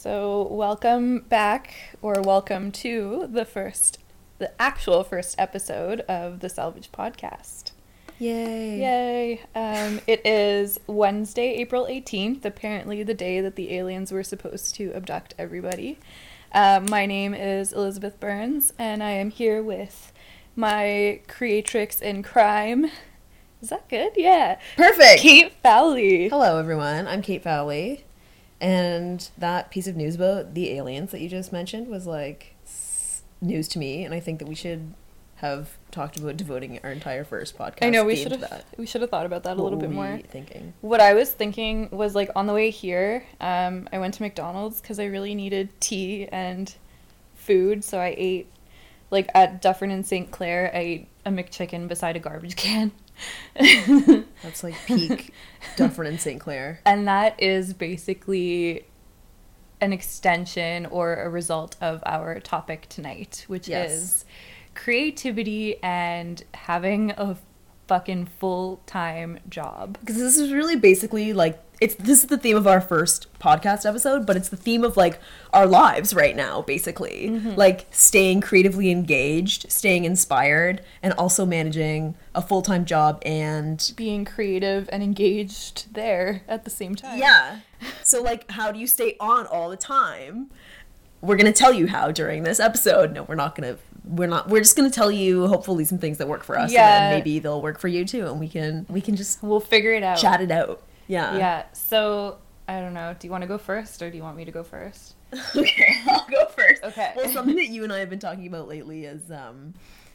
So, welcome back, or welcome to the first, the actual first episode of the Salvage Podcast. Yay. Yay! Um, it is Wednesday, April 18th, apparently the day that the aliens were supposed to abduct everybody. Uh, my name is Elizabeth Burns, and I am here with my creatrix in crime. Is that good? Yeah. Perfect. Kait Fowley. Hello, everyone. I'm Kait Fowley. And that piece of news about the aliens that you just mentioned was like news to me. And I think that we should have talked about devoting our entire first podcast. I know we should have we should have thought about that a little bit more. Thinking. What I was thinking was like on the way here, um, I went to McDonald's because I really needed tea and food, so I ate like at Dufferin and St. Clair. I ate a McChicken beside a garbage can, That's like peak Dufferin and St. Clair. and that is basically an extension or a result of our topic tonight, which Yes. is creativity and having a fucking full time job. Because this is really basically like it's this is the theme of our first podcast episode, but it's the theme of like our lives right now, basically. Mm-hmm. Like staying creatively engaged, staying inspired, and also managing a full time job and being creative and engaged there at the same time. Yeah. So like how do you stay on all the time? We're gonna tell you how during this episode. No, we're not gonna we're not we're just gonna tell you hopefully some things that work for us Yeah. and then maybe they'll work for you too and we can we can just We'll figure it out. chat it out. Yeah. Yeah. So I don't know. Do you want to go first or do you want me to go first? okay, I'll go first. Okay. Well, something that you and I have been talking about lately is um,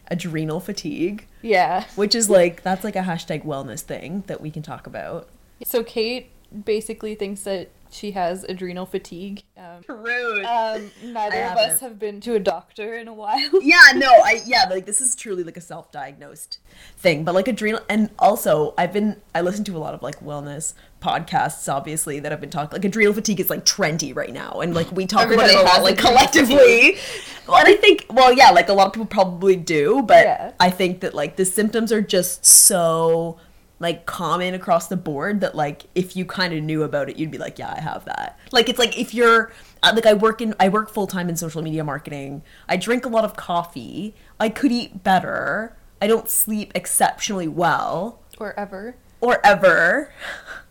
adrenal fatigue, Yeah. which is like that's like a hashtag wellness thing that we can talk about. So Kait basically thinks that she has adrenal fatigue. Um, Rude. um, neither of us have been to a doctor in a while. yeah, no, I yeah, like this is truly like a self-diagnosed thing, but like adrenal, and also I've been I listen to a lot of like wellness podcasts, obviously that have been talking like adrenal fatigue is like trendy right now, and like we talk Everybody about it a lot, like collectively. Well, and I think, well, yeah, like a lot of people probably do, but Yeah. I think that like the symptoms are just so like common across the board that like if you kind of knew about it you'd be like yeah i have that. Like it's like if you're uh, like i work in i work full-time in social media marketing. I drink a lot of coffee. I could eat better. I don't sleep exceptionally well. Or ever. or ever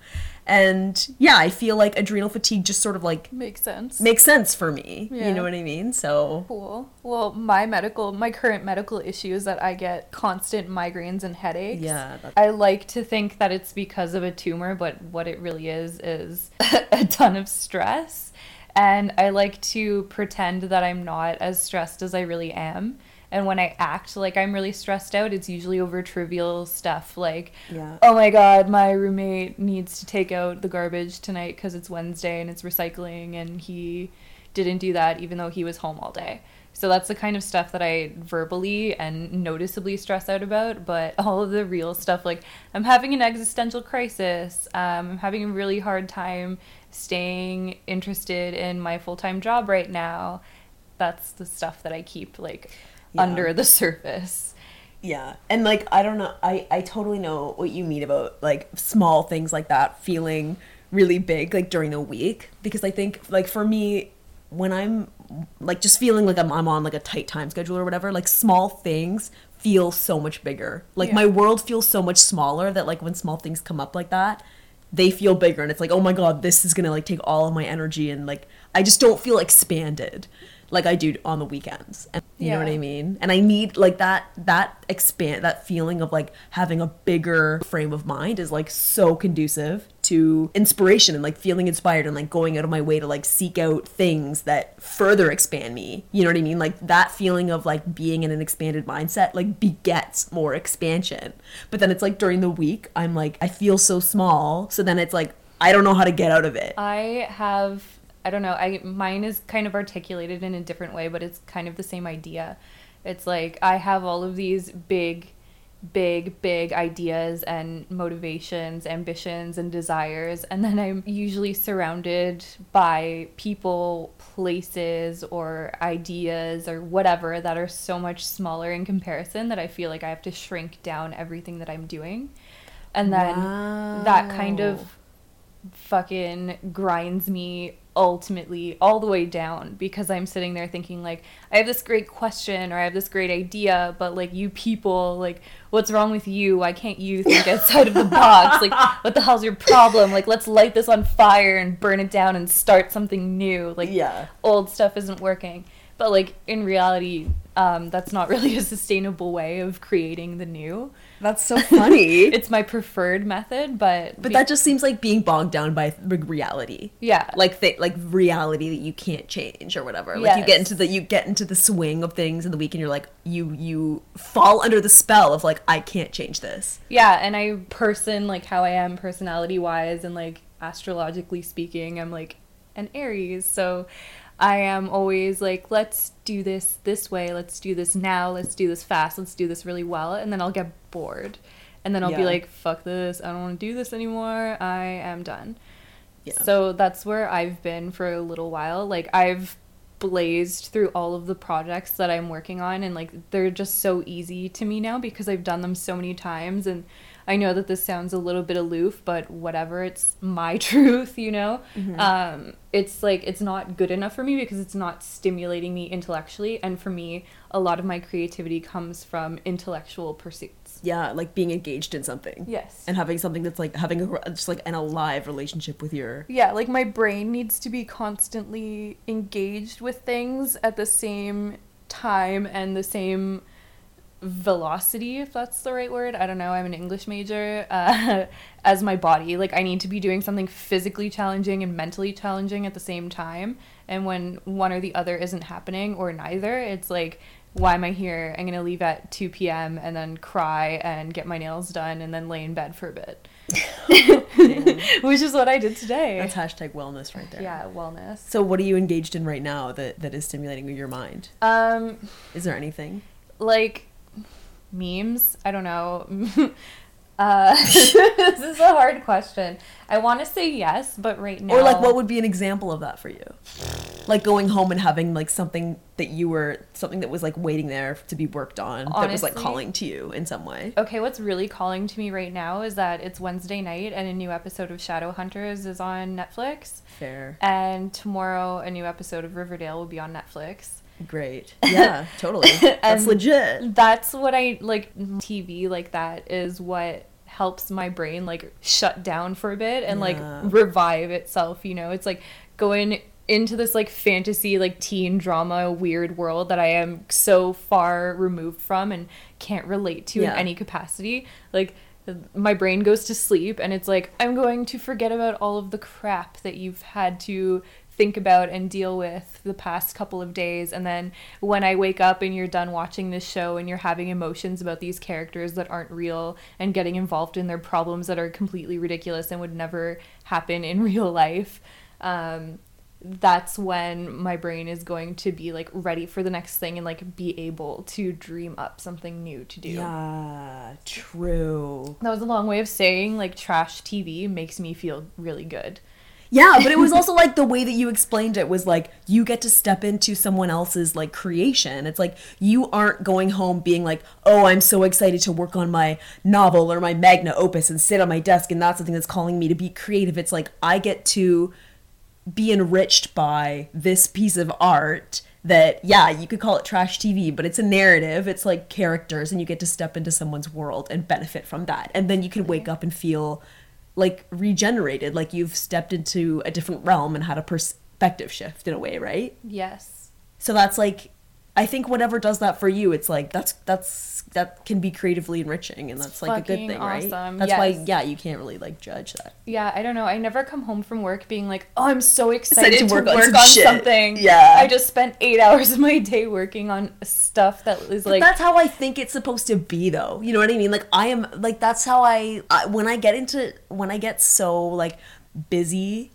and yeah i feel like adrenal fatigue just sort of like Makes sense. makes sense for me Yeah. you know what i mean so Cool. Well, my medical, my current medical issue is that I get constant migraines and headaches. Yeah, that- I like to think that it's because of a tumor, but what it really is is a ton of stress. And I like to pretend that I'm not as stressed as I really am. And when I act like I'm really stressed out, it's usually over trivial stuff like, Yeah. oh my god, my roommate needs to take out the garbage tonight because it's Wednesday and it's recycling, and he didn't do that even though he was home all day. So that's the kind of stuff that I verbally and noticeably stress out about. But all of the real stuff, like I'm having an existential crisis, um, I'm having a really hard time staying interested in my full time job right now. That's the stuff that I keep like Yeah. under the surface. Yeah. And like I don't know I I totally know what you mean about like small things like that feeling really big like during the week because I think like for me when I'm like just feeling like I'm I'm on like a tight time schedule or whatever like small things feel so much bigger. Like Yeah. my world feels so much smaller that like when small things come up like that they feel bigger and it's like oh my god this is going to like take all of my energy and like I just don't feel expanded like I do on the weekends. And you know what I mean? And I need like that that expand that feeling of like having a bigger frame of mind is like so conducive to inspiration and like feeling inspired and like going out of my way to like seek out things that further expand me. You know what I mean? Like that feeling of like being in an expanded mindset like begets more expansion. But then it's like during the week I'm like I feel so small. So then it's like I don't know how to get out of it. I have I don't know, I mine is kind of articulated in a different way, but it's kind of the same idea. It's like I have all of these big big big ideas and motivations, ambitions and desires, and then I'm usually surrounded by people, places or ideas or whatever that are so much smaller in comparison that I feel like I have to shrink down everything that I'm doing. And then that kind of fucking grinds me ultimately all the way down because I'm sitting there thinking like I have this great question or I have this great idea, but like you people, like what's wrong with you? Why can't you think outside of the box? Like what the hell's your problem? Like let's light this on fire and burn it down and start something new. Like Yeah. old stuff isn't working. But like in reality, um, that's not really a sustainable way of creating the new. That's so funny. It's my preferred method, but but that just seems like being bogged down by reality. yeah, Like th- like reality that you can't change or whatever. Like you get into the you get into the swing of things in the week and you're like you you fall under the spell of like I can't change this. yeah, and I person like how I am personality wise and like astrologically speaking, I'm like an Aries, so I am always like, let's do this this way, let's do this now, let's do this fast, let's do this really well, and then I'll get bored. And then I'll be like, fuck this, I don't want to do this anymore, I am done. Yeah. So that's where I've been for a little while. Like I've blazed through all of the projects that I'm working on and like they're just so easy to me now because I've done them so many times and I know that this sounds a little bit aloof, but whatever, it's my truth, you know. Um, it's like it's not good enough for me because it's not stimulating me intellectually, and for me, a lot of my creativity comes from intellectual pursuits. Yeah, like being engaged in something. Yes. And having something that's like having a just like an alive relationship with your Yeah, like my brain needs to be constantly engaged with things at the same time and the same velocity, if that's the right word. I don't know. I'm an English major. Uh, as my body, like I need to be doing something physically challenging and mentally challenging at the same time. And when one or the other isn't happening or neither, it's like. Why am I here? I'm gonna leave at 2 p.m. and then cry and get my nails done and then lay in bed for a bit. Which is what I did today. That's hashtag wellness right there. Yeah, wellness. So what are you engaged in right now that, that is stimulating your mind? Um, Is there anything? like memes. I don't know. uh, this is a hard question. I want to say yes, but right now, Or like what would be an example of that for you? Like going home and having like something that you were something that was like waiting there to be worked on that was like calling to you in some way. Okay, what's really calling to me right now is that it's Wednesday night and a new episode of Shadowhunters is on Netflix, Fair. and tomorrow a new episode of Riverdale will be on Netflix. Great. Yeah, totally. That's legit. That's what I like TV like that is what helps my brain like shut down for a bit and like revive itself, you know. It's like going into this like fantasy like teen drama weird world that I am so far removed from and can't relate to Yeah. in any capacity. Like my brain goes to sleep and it's like I'm going to forget about all of the crap that you've had to think about and deal with the past couple of days and then when I wake up and you're done watching this show and you're having emotions about these characters that aren't real and getting involved in their problems that are completely ridiculous and would never happen in real life um that's when my brain is going to be like ready for the next thing and like be able to dream up something new to do. Yeah, true. That was a long way of saying like trash TV makes me feel really good. Yeah, but it was also like the way that you explained it was like you get to step into someone else's like creation. It's like you aren't going home being like, "Oh, I'm so excited to work on my novel or my magna opus and sit on my desk and that's something that's calling me to be creative." It's like I get to be enriched by this piece of art that yeah, you could call it trash TV, but it's a narrative. It's like characters and you get to step into someone's world and benefit from that. And then you can wake up and feel like regenerated, like you've stepped into a different realm and had a perspective shift in a way, right? Yes. So that's like I think whatever does that for you, it's like that's that's that can be creatively enriching and that's like a good thing, right? awesome, That's why yeah, you can't really like judge that. Yeah, I don't know. I never come home from work being like, "Oh, I'm so excited to to work work, on on, some shit." something." Yeah. I just spent eight hours of my day working on stuff that is But like, that's how I think it's supposed to be though. You know what I mean? Like I am like that's how I, I when I get into when I get so like busy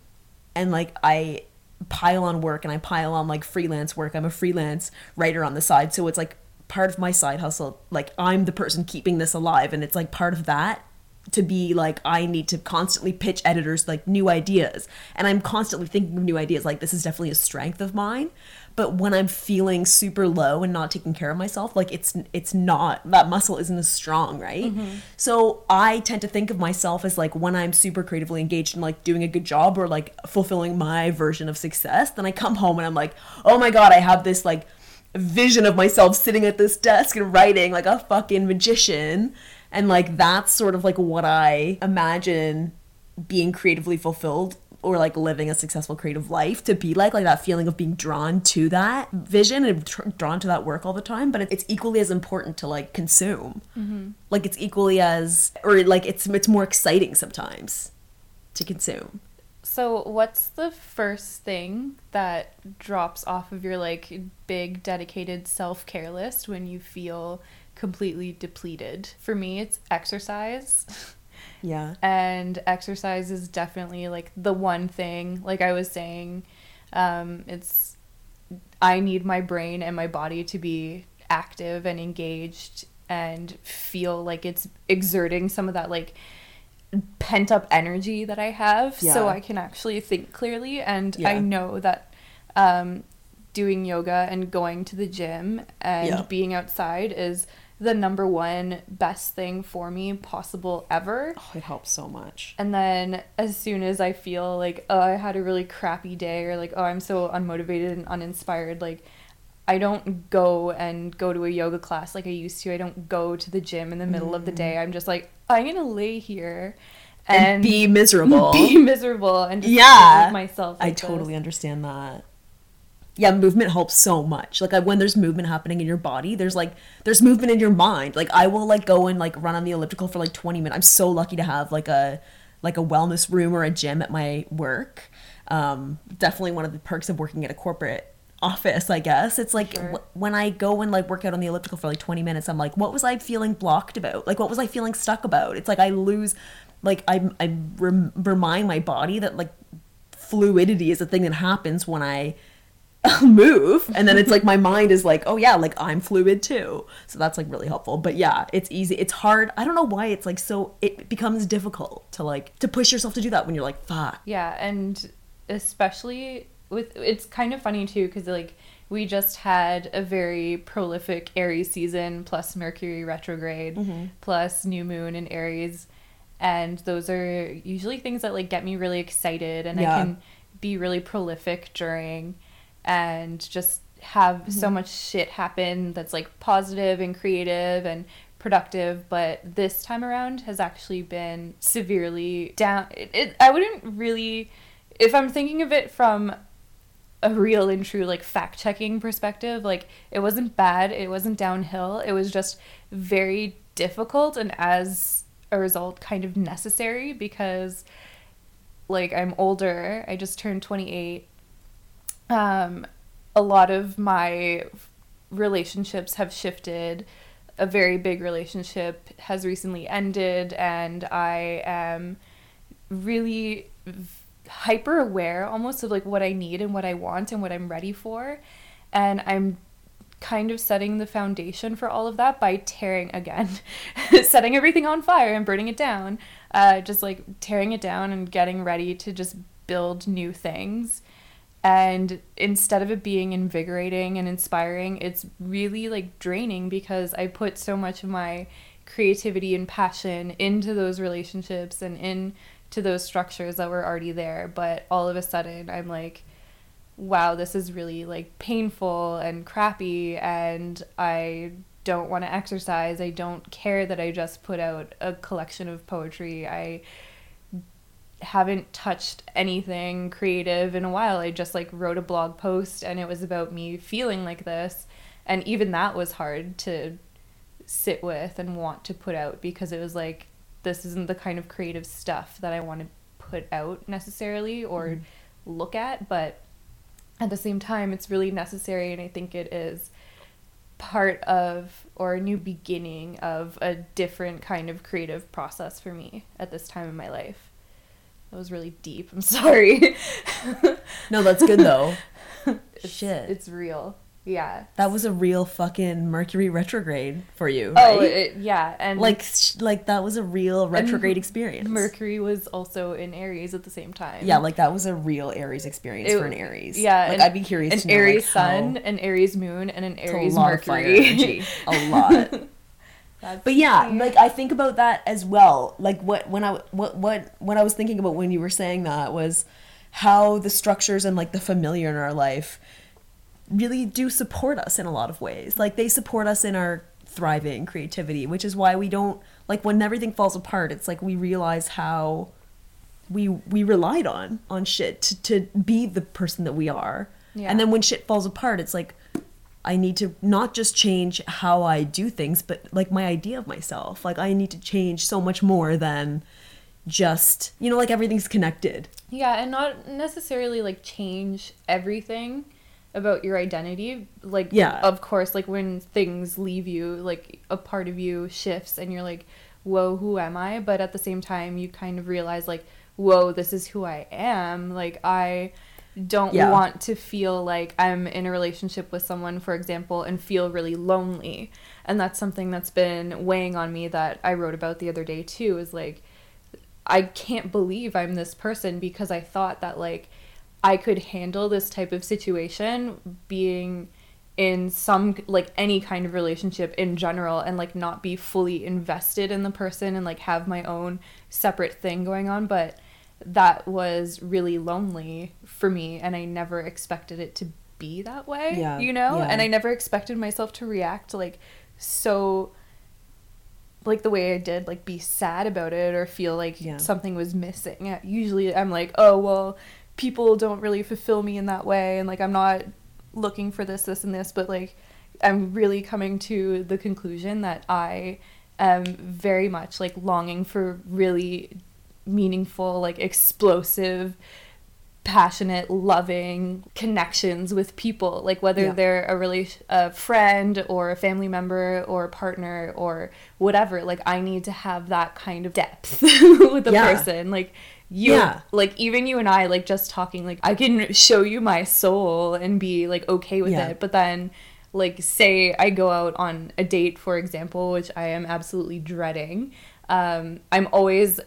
and like I pile on work and I pile on like freelance work. I'm a freelance writer on the side, so it's like part of my side hustle. Like I'm the person keeping this alive and it's like part of that to be like I need to constantly pitch editors like new ideas and I'm constantly thinking of new ideas like this is definitely a strength of mine but when I'm feeling super low and not taking care of myself like it's it's not that muscle isn't as strong right? Mm-hmm. So I tend to think of myself as like when I'm super creatively engaged and like doing a good job or like fulfilling my version of success then I come home and I'm like oh my god I have this like vision of myself sitting at this desk and writing like a fucking magician. And like that's sort of like what i imagine being creatively fulfilled or like living a successful creative life to be like like that feeling of being drawn to that vision and tr- drawn to that work all the time but it's equally as important to like consume mm-hmm. like it's equally as or like it's it's more exciting sometimes to consume So, what's the first thing that drops off of your like big dedicated self care list when you feel completely depleted? For me, it's exercise. yeah and exercise is definitely like the one thing, like I was saying, um, it's I need my brain and my body to be active and engaged and feel like it's exerting some of that like pent up energy that I have Yeah. so I can actually think clearly and I know that um, doing yoga and going to the gym and Yeah. being outside is the number one best thing for me possible ever. oh it helps so much And then as soon as I feel like, oh, I had a really crappy day or like, oh, I'm so unmotivated and uninspired, like I don't go and go to a yoga class like I used to. I don't go to the gym in the middle of the day. Mm. I'm just like, I'm going to lay here and, and, be miserable be miserable and just Yeah. myself. I like this. totally understand that. Yeah, movement helps so much. Like when there's movement happening in your body, there's like there's movement in your mind. Like I will like go and like run on the elliptical for like 20 minutes. I'm so lucky to have like a like a wellness room or a gym at my work. Um, definitely one of the perks of working at a corporate office, I guess. It's like Sure. wh- when I go and like work out on the elliptical for like 20 minutes, I'm like, what was I feeling blocked about? Like what was I feeling stuck about? It's like I lose like I I rem- remind my body that like fluidity is a thing that happens when I move. And then it's like my mind is like oh yeah like i'm fluid too. So that's like really helpful. But yeah it's easy. It's hard. I don't know why it's like so it becomes difficult to like to push yourself to do that when you're like fuck. Yeah, and especially with it's kind of funny too because like we just had a very prolific Aries season plus Mercury retrograde mm-hmm. plus new moon in Aries. And those are usually things that like get me really excited and Yeah. I can be really prolific during and just have so mm-hmm. much shit happen that's like positive and creative and productive but this time around has actually been severely down. It, it, i wouldn't really if i'm thinking of it from a real and true like fact checking perspective like it wasn't bad it wasn't downhill it was just very difficult and as a result kind of necessary because like i'm older i just turned 28 um, a lot of my relationships have shifted. A very big relationship has recently ended, and I am really hyper aware almost of like what I need and what I want and what I'm ready for. And I'm kind of setting the foundation for all of that by tearing again, setting everything on fire and burning it down. Uh, just like tearing it down and getting ready to just build new things. And instead of it being invigorating and inspiring, it's really like draining because I put so much of my creativity and passion into those relationships and into those structures that were already there. But all of a sudden, I'm like, wow, this is really like painful and crappy, and I don't want to exercise. I don't care that I just put out a collection of poetry. I haven't touched anything creative in a while. I just like wrote a blog post and it was about me feeling like this. And even that was hard to sit with and want to put out because it was like this isn't the kind of creative stuff that I want to put out necessarily or mm-hmm. look at, but at the same time it's really necessary and I think it is part of or a new beginning of a different kind of creative process for me at this time in my life. That was really deep. I'm sorry. no that's good though It's- Shit. It's real. Yeah. That was a real fucking Mercury retrograde for you, Oh, right? it, yeah, and like like that was a real retrograde experience. Mercury was also in Aries at the same time. Yeah, like that was a real Aries experience It- for an Aries. Yeah, like and I'd be curious. An to know, Aries like, Sun, an Aries Moon, and an Aries lot of fire Mercury. energy, a lot. That's But yeah, funny. like I think about that as well. Like what when I what what when I was thinking about when you were saying that was how the structures and like the familiar in our life really do support us in a lot of ways. Like they support us in our thriving creativity, which is why we don't like when everything falls apart, it's like we realize how we we relied on on shit to, to be the person that we are. Yeah. And then when shit falls apart, it's like I need to not just change how I do things, but like my idea of myself. Like I need to change so much more than just, you know, like everything's connected. Yeah, and not necessarily like change everything about your identity. Like, Yeah. of course, like when things leave you, like a part of you shifts and you're like, whoa, who am I? But at the same time, you kind of realize, like, whoa, this is who I am. Like, I don't Yeah. want to feel like I'm in a relationship with someone, for example, and feel really lonely. And that's something that's been weighing on me that I wrote about the other day, too, is like, I can't believe I'm this person because I thought that like I could handle this type of situation being in some like any kind of relationship in general and like not be fully invested in the person and like have my own separate thing going on but that was really lonely for me and I never expected it to be that way Yeah, you know yeah. and I never expected myself to react like so like the way I did, like be sad about it or feel like Yeah. something was missing. Usually I'm like, oh, well, people don't really fulfill me in that way. And like, I'm not looking for this, this, and this. But like, I'm really coming to the conclusion that I am very much like longing for really meaningful, like explosive, passionate, loving connections with people, like whether Yeah. they're a really a friend or a family member or a partner or whatever. Like I need to have that kind of depth with a Yeah. person. Like you, Yeah. like even you and I, like just talking, like I can show you my soul and be like okay with Yeah. it, but then. Like, say I go out on a date, for example, which I am absolutely dreading. Um, I'm always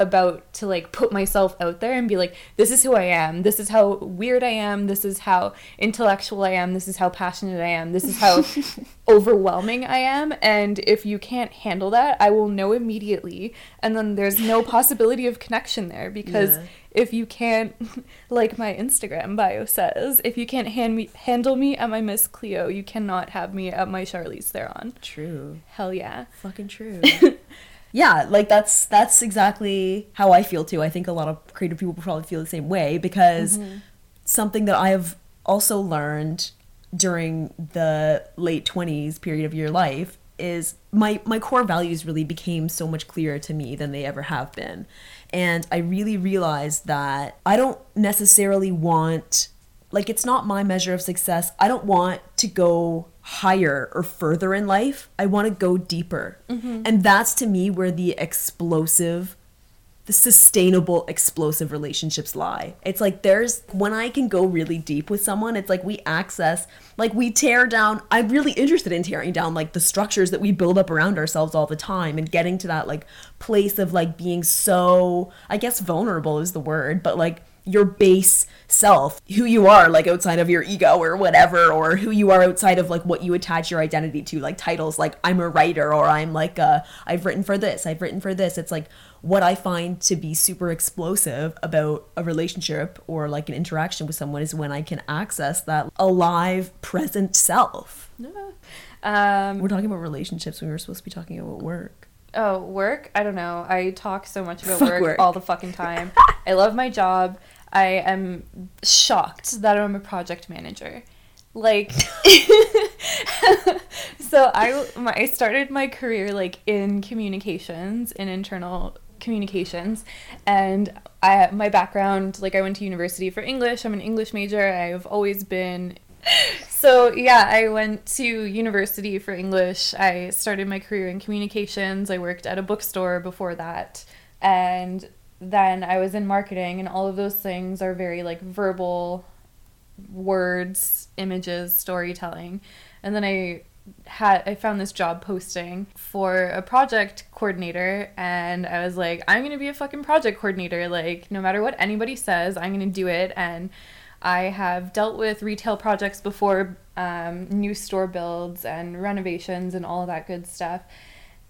about to like put myself out there and be like this is who I am. This is how weird I am. This is how intellectual I am. This is how passionate I am. This is how overwhelming I am. And if you can't handle that I will know immediately. And then there's no possibility of connection there because Yeah. if you can't like my Instagram bio says if you can't hand me handle me at my Miss Cleo you cannot have me at my Charlize Theron. True. hell yeah. Fucking true. Yeah, like that's that's exactly how I feel too. I think a lot of creative people probably feel the same way because mm-hmm. something that I have also learned during the late 20s period of your life is my my core values really became so much clearer to me than they ever have been. And I really realized that I don't necessarily want like it's not my measure of success. I don't want to go higher or further in life. I want to go deeper. Mm-hmm. And that's to me where the explosive the sustainable explosive relationships lie. It's like there's when I can go really deep with someone, it's like we access like we tear down I'm really interested in tearing down like the structures that we build up around ourselves all the time and getting to that like place of like being so I guess vulnerable is the word, but like your base self, who you are, like outside of your ego or whatever, or who you are outside of like what you attach your identity to, like titles like I'm a writer or I'm like uh I've written for this, I've written for this. It's like what I find to be super explosive about a relationship or like an interaction with someone is when I can access that alive, present self. um We're talking about relationships when we were supposed to be talking about work. Oh, work? I don't know. I talk so much about work, work. all the fucking time. I love my job. I am shocked that I'm a project manager. Like so I my, I started my career like in communications, in internal communications, and I my background like I went to university for English. I'm an English major. I've always been so yeah, I went to university for English. I started my career in communications. I worked at a bookstore before that. And then I was in marketing and all of those things are very like verbal words, images, storytelling. And then I had I found this job posting for a project coordinator and I was like I'm going to be a fucking project coordinator like no matter what anybody says I'm going to do it and I have dealt with retail projects before um, new store builds and renovations and all of that good stuff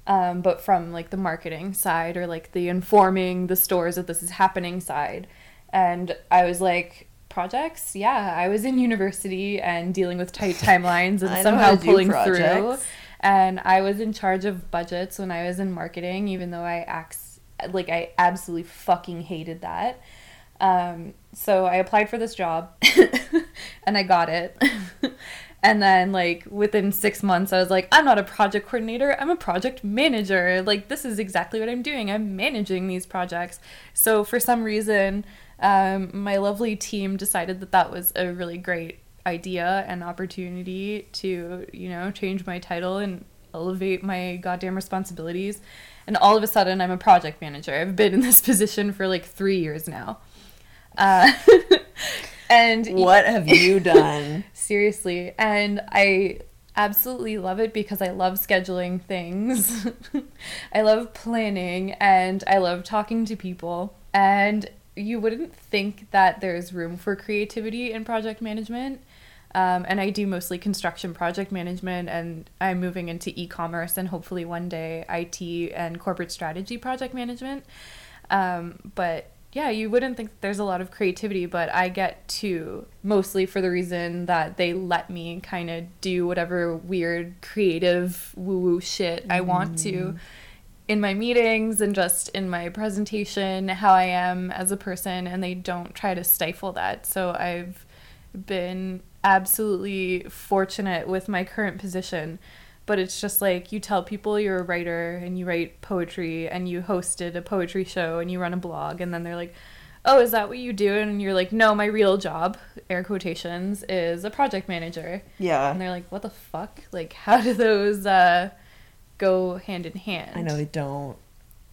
um, but from like the marketing side or like the informing the stores that this is happening side and I was like projects. Yeah, I was in university and dealing with tight timelines and somehow pulling through. And I was in charge of budgets when I was in marketing, even though I acts like I absolutely fucking hated that. Um, so I applied for this job and I got it. and then like within six months, I was like, I'm not a project coordinator. I'm a project manager. Like this is exactly what I'm doing. I'm managing these projects. So for some reason, um, my lovely team decided that that was a really great idea and opportunity to, you know, change my title and elevate my goddamn responsibilities. And all of a sudden, I'm a project manager. I've been in this position for like three years now. Uh, and what have you done? seriously. And I absolutely love it because I love scheduling things. I love planning and I love talking to people. And you wouldn't think that there's room for creativity in project management. Um, and I do mostly construction project management, and I'm moving into e commerce and hopefully one day IT and corporate strategy project management. Um, but yeah, you wouldn't think there's a lot of creativity, but I get to mostly for the reason that they let me kind of do whatever weird creative woo woo shit I want to mm in my meetings and just in my presentation how I am as a person, and they don't try to stifle that. So I've been absolutely fortunate with my current position. But it's just like you tell people you're a writer and you write poetry and you hosted a poetry show and you run a blog, and then they're like, oh, is that what you do? And you're like, no, my real job, air quotations, is a project manager. Yeah. And they're like, what the fuck? Like, how do those, uh, go hand in hand. I know they don't.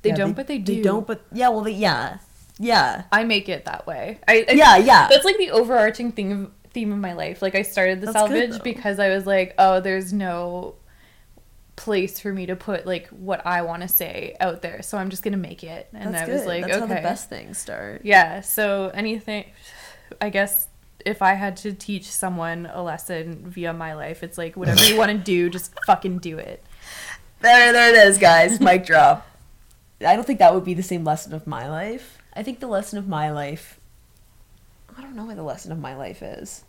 They yeah, don't, they, but they do. They don't, but yeah. Well, they, yeah, yeah. I make it that way. I, I yeah, yeah. That's like the overarching thing of theme of my life. Like I started the that's salvage good, because I was like, oh, there's no place for me to put like what I want to say out there, so I'm just gonna make it. And that's I was good. like, that's okay, how the best things start. Yeah. So anything, I guess if I had to teach someone a lesson via my life, it's like whatever you want to do, just fucking do it. There, there it is, guys. Mic drop. I don't think that would be the same lesson of my life. I think the lesson of my life. I don't know what the lesson of my life is.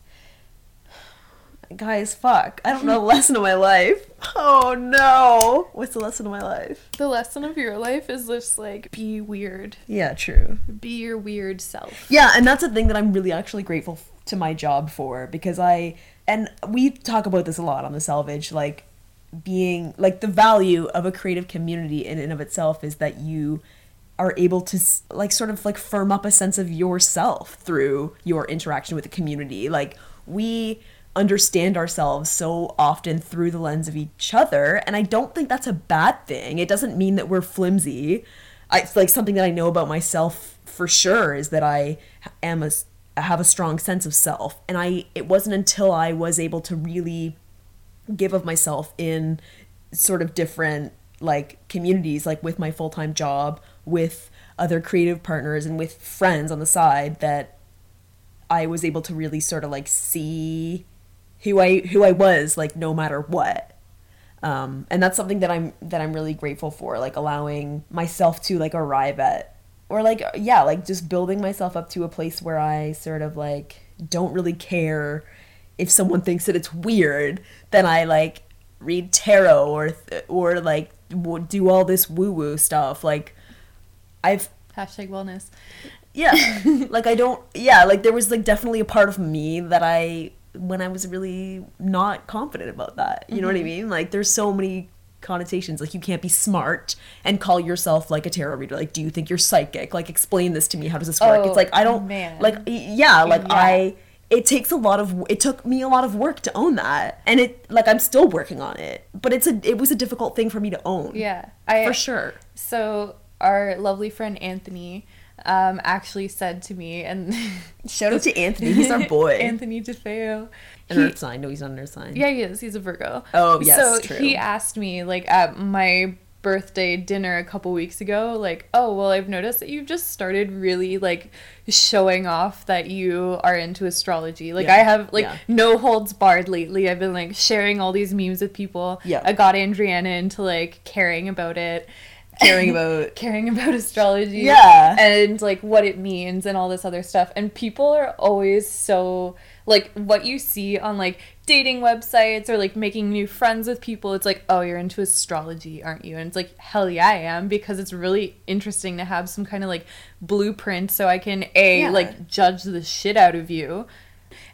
Guys, fuck. I don't know the lesson of my life. Oh no. What's the lesson of my life? The lesson of your life is just like be weird. Yeah, true. Be your weird self. Yeah, and that's a thing that I'm really actually grateful to my job for because I and we talk about this a lot on the salvage like being like the value of a creative community in and of itself is that you are able to like sort of like firm up a sense of yourself through your interaction with the community like we understand ourselves so often through the lens of each other and i don't think that's a bad thing. It doesn't mean that we're flimsy. I, it's like something that i know about myself for sure is that i am a have a strong sense of self. And i it wasn't until i was able to really give of myself in sort of different like communities like with my full-time job with other creative partners and with friends on the side that I was able to really sort of like see who I who I was like no matter what. Um, and that's something that I'm that I'm really grateful for like allowing myself to like arrive at or like yeah like just building myself up to a place where I sort of like don't really care if someone thinks that it's weird, then I like read tarot or or like do all this woo woo stuff. Like I've hashtag wellness. Yeah, like I don't. Yeah, like there was like definitely a part of me that I when I was really not confident about that. You mm-hmm. know what I mm-hmm. mean? Like there's so many connotations like you can't be smart and call yourself like a tarot reader like do you think you're psychic like explain this to me how does this work oh, it's like i don't man. like yeah like yeah. i it takes a lot of it took me a lot of work to own that and it like i'm still working on it but it's a it was a difficult thing for me to own yeah I, for sure so our lovely friend anthony um, actually said to me, and Shout out to Anthony. He's our boy. Anthony DeFeo. An earth sign. No, he's not an earth sign. yeah, he is. He's a Virgo. Oh, yes, So true. he asked me, like, at my birthday dinner a couple weeks ago, like, oh, well, I've noticed that you've just started really, like, showing off that you are into astrology. Like, Yeah, I have, like, yeah. no holds barred lately. I've been, like, sharing all these memes with people. Yeah. I got Andriana into, like, caring about it. Caring about. caring about astrology Yeah. and like what it means and all this other stuff and people are always so like what you see on like dating websites or like making new friends with people it's like oh you're into astrology aren't you and it's like hell yeah i am because it's really interesting to have some kind of like blueprint so i can a Yeah. like judge the shit out of you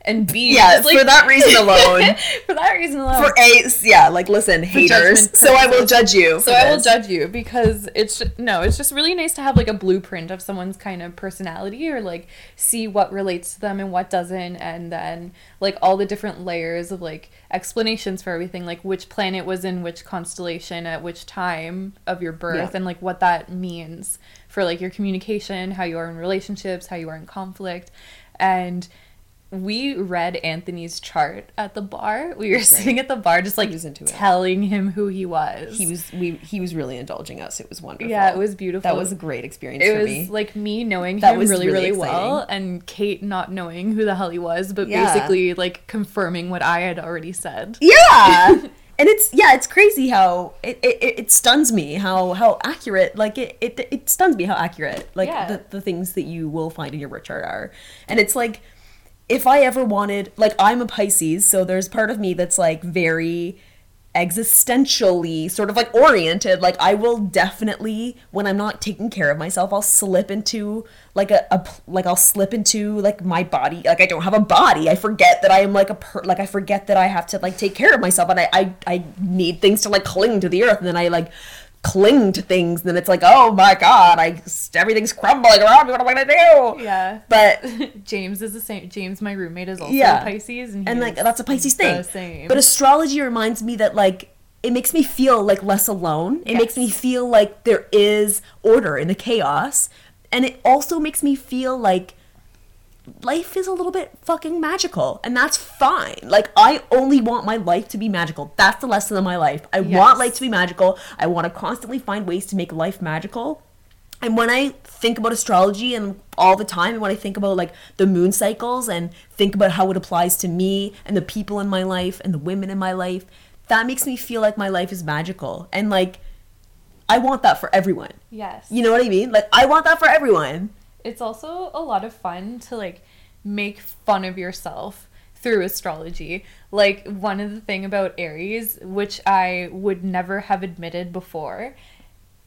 and b Yeah, like- for that reason alone. for that reason alone For a, yeah, like listen, haters. So I will judge you. So for I will judge you because it's no, it's just really nice to have like a blueprint of someone's kind of personality or like see what relates to them and what doesn't and then like all the different layers of like explanations for everything like which planet was in which constellation at which time of your birth Yeah. and like what that means for like your communication, how you are in relationships, how you are in conflict and we read Anthony's chart at the bar. We were sitting at the bar just like was into it. telling him who he was. He was we he was really indulging us. It was wonderful. Yeah, it was beautiful. That was a great experience it for was me. like me knowing That him was really, really really, well, and Kait not knowing who the hell he was, but Yeah. basically like confirming what I had already said. yeah. And it's yeah, it's crazy how it, it, it it stuns me how how accurate like it, it it stuns me how accurate like Yeah. the, the things that you will find in your birth chart are. And it's like if I ever wanted like I'm a Pisces, so there's part of me that's like very existentially sort of like oriented. Like i will definitely when i'm not taking care of myself i'll slip into like a, a, like i'll slip into like my body. Like i don't have a body. I forget that i am like a per like i forget that i have to like take care of myself and i i, I need things to like cling to the earth and then i like cling to things and then it's like oh my god i everything's crumbling around me what am i gonna do Yeah. but James is the same. James, my roommate, is also Yeah. Pisces, and, and like that's a Pisces thing. Same. But astrology reminds me that like it makes me feel like less alone. It makes me feel like there is order in the chaos, and it also makes me feel like life is a little bit fucking magical, and that's fine. Like I only want my life to be magical. That's the lesson of my life. I want life to be magical. I want to constantly find ways to make life magical. And when I think about astrology and all the time, and when I think about like the moon cycles and think about how it applies to me and the people in my life and the women in my life, that makes me feel like my life is magical. And like, I want that for everyone. yes, You know what I mean? Like, I want that for everyone. It's also a lot of fun to like make fun of yourself through astrology. Like one of the thing about Aries, which I would never have admitted before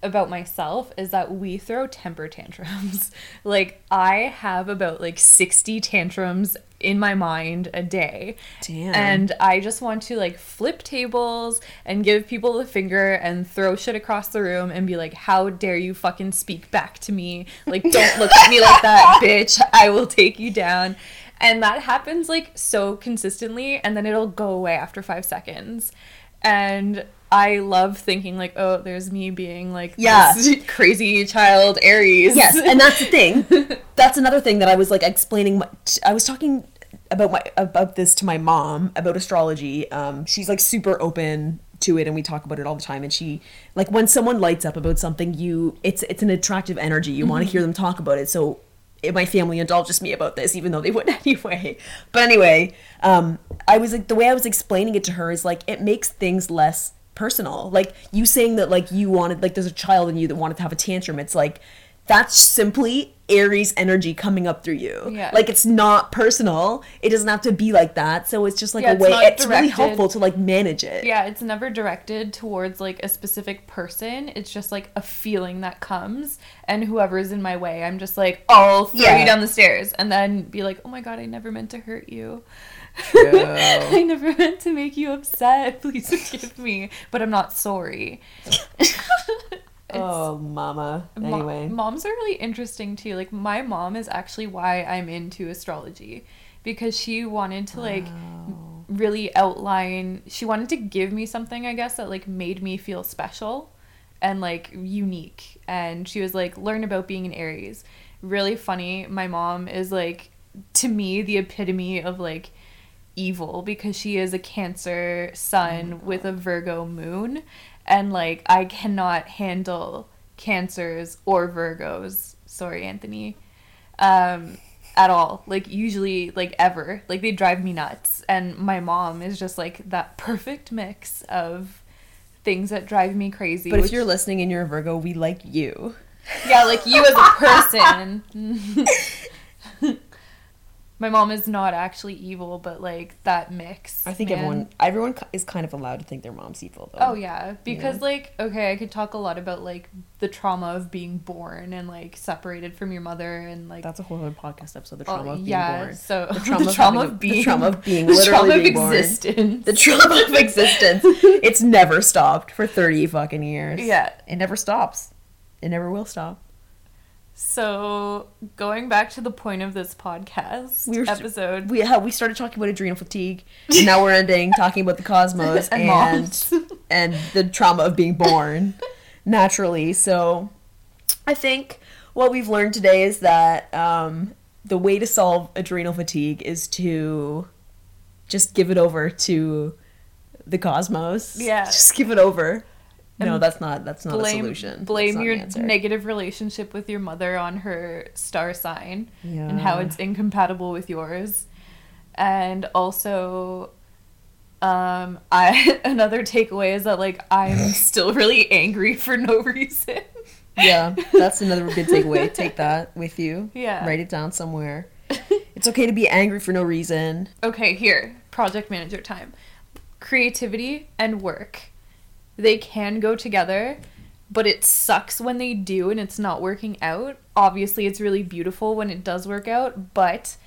about myself is that we throw temper tantrums. like I have about like 60 tantrums in my mind a day. Damn. And I just want to like flip tables and give people the finger and throw shit across the room and be like, "How dare you fucking speak back to me? Like don't look at me like that, bitch. I will take you down." And that happens like so consistently and then it'll go away after 5 seconds. And I love thinking like, "Oh, there's me being like Yeah. this crazy child Aries." Yes, and that's the thing. That's another thing that I was like explaining. My, I was talking about my about this to my mom about astrology. Um, she's like super open to it, and we talk about it all the time. And she like when someone lights up about something, you it's it's an attractive energy. You want to hear them talk about it. So my family indulges me about this, even though they wouldn't anyway. But anyway, um, I was like the way I was explaining it to her is like it makes things less personal. Like you saying that like you wanted like there's a child in you that wanted to have a tantrum. It's like that's simply Aries energy coming up through you. Yeah. Like it's not personal. It doesn't have to be like that. So it's just like Yeah, a it's way it's really helpful to like manage it. Yeah, it's never directed towards like a specific person. It's just like a feeling that comes, and whoever's in my way, I'm just like, I'll throw Yeah. you down the stairs, and then be like, oh my god, I never meant to hurt you. I never meant to make you upset. Please forgive me, but I'm not sorry. It's- Oh, mama. Mo- Anyway. moms are really interesting too. Like my mom is actually why I'm into astrology because she wanted to like Wow. really outline she wanted to give me something I guess that like made me feel special and like unique and she was like learn about being an Aries really funny. My mom is like to me the epitome of like evil because she is a Cancer sun oh with a Virgo moon and like I cannot handle Cancers or Virgos. Sorry, Anthony. Um at all. Like usually like ever. Like they drive me nuts and my mom is just like that perfect mix of things that drive me crazy. But if you're listening and you're a Virgo, we like you. yeah, like you as a person. My mom is not actually evil, but like that mix. I think man. everyone everyone is kind of allowed to think their mom's evil though. Oh yeah, because like okay, I could talk a lot about like the trauma of being born and like separated from your mother and like That's a whole other podcast episode. The oh, trauma of being yeah, born. so The trauma, the of, trauma of being the trauma of being the trauma of existence. The trauma of existence. It's never stopped for thirty fucking years. Yeah. it never stops. It never will stop. So going back to the point of this podcast We were- episode We how we started talking about adrenal fatigue, and now we're ending talking about the cosmos and, and and the trauma of being born naturally. So, I think what we've learned today is that um, the way to solve adrenal fatigue is to just give it over to the cosmos. Yeah. just give it over. No, that's not that's not a solution. Blame your negative relationship with your mother on her star sign and how it's incompatible with yours and also um i another takeaway is that like i'm still really angry for no reason yeah, that's another good takeaway. Take that with you. Yeah. write it down somewhere. It's okay to be angry for no reason. okay here project manager time creativity and work they can go together but it sucks when they do and it's not working out. Obviously it's really beautiful when it does work out but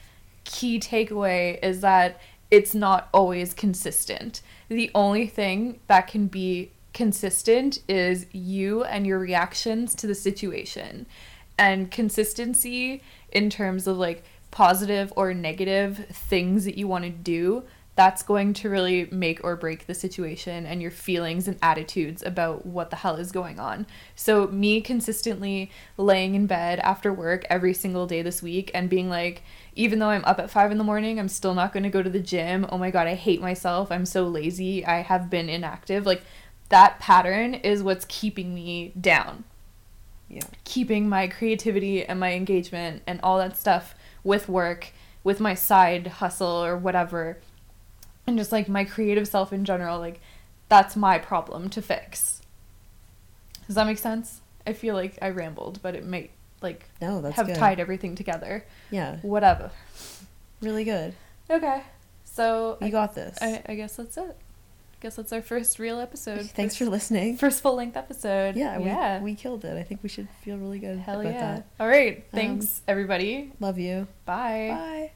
key takeaway is that it's not always consistent. The only thing that can be consistent is you and your reactions to the situation. And consistency in terms of like positive or negative things that you want to do that's going to really make or break the situation and your feelings and attitudes about what the hell is going on. So, me consistently laying in bed after work every single day this week and being like, even though I'm up at five in the morning, I'm still not going to go to the gym. Oh my God, I hate myself. I'm so lazy. I have been inactive. Like, that pattern is what's keeping me down Yeah. keeping my creativity and my engagement and all that stuff with work, with my side hustle or whatever, and just like my creative self in general, like that's my problem to fix. Does that make sense? I feel like I rambled, but it may like No, that's have good. tied everything together. Yeah, Whatever. really good. Okay. So You I, got this. I, I guess that's it. I guess that's our first real episode. Thanks for listening. first full length episode. Yeah, we, yeah. we killed it. I think we should feel really good Hell about yeah. that. All right. Um, Thanks, everybody. Love you. Bye. Bye.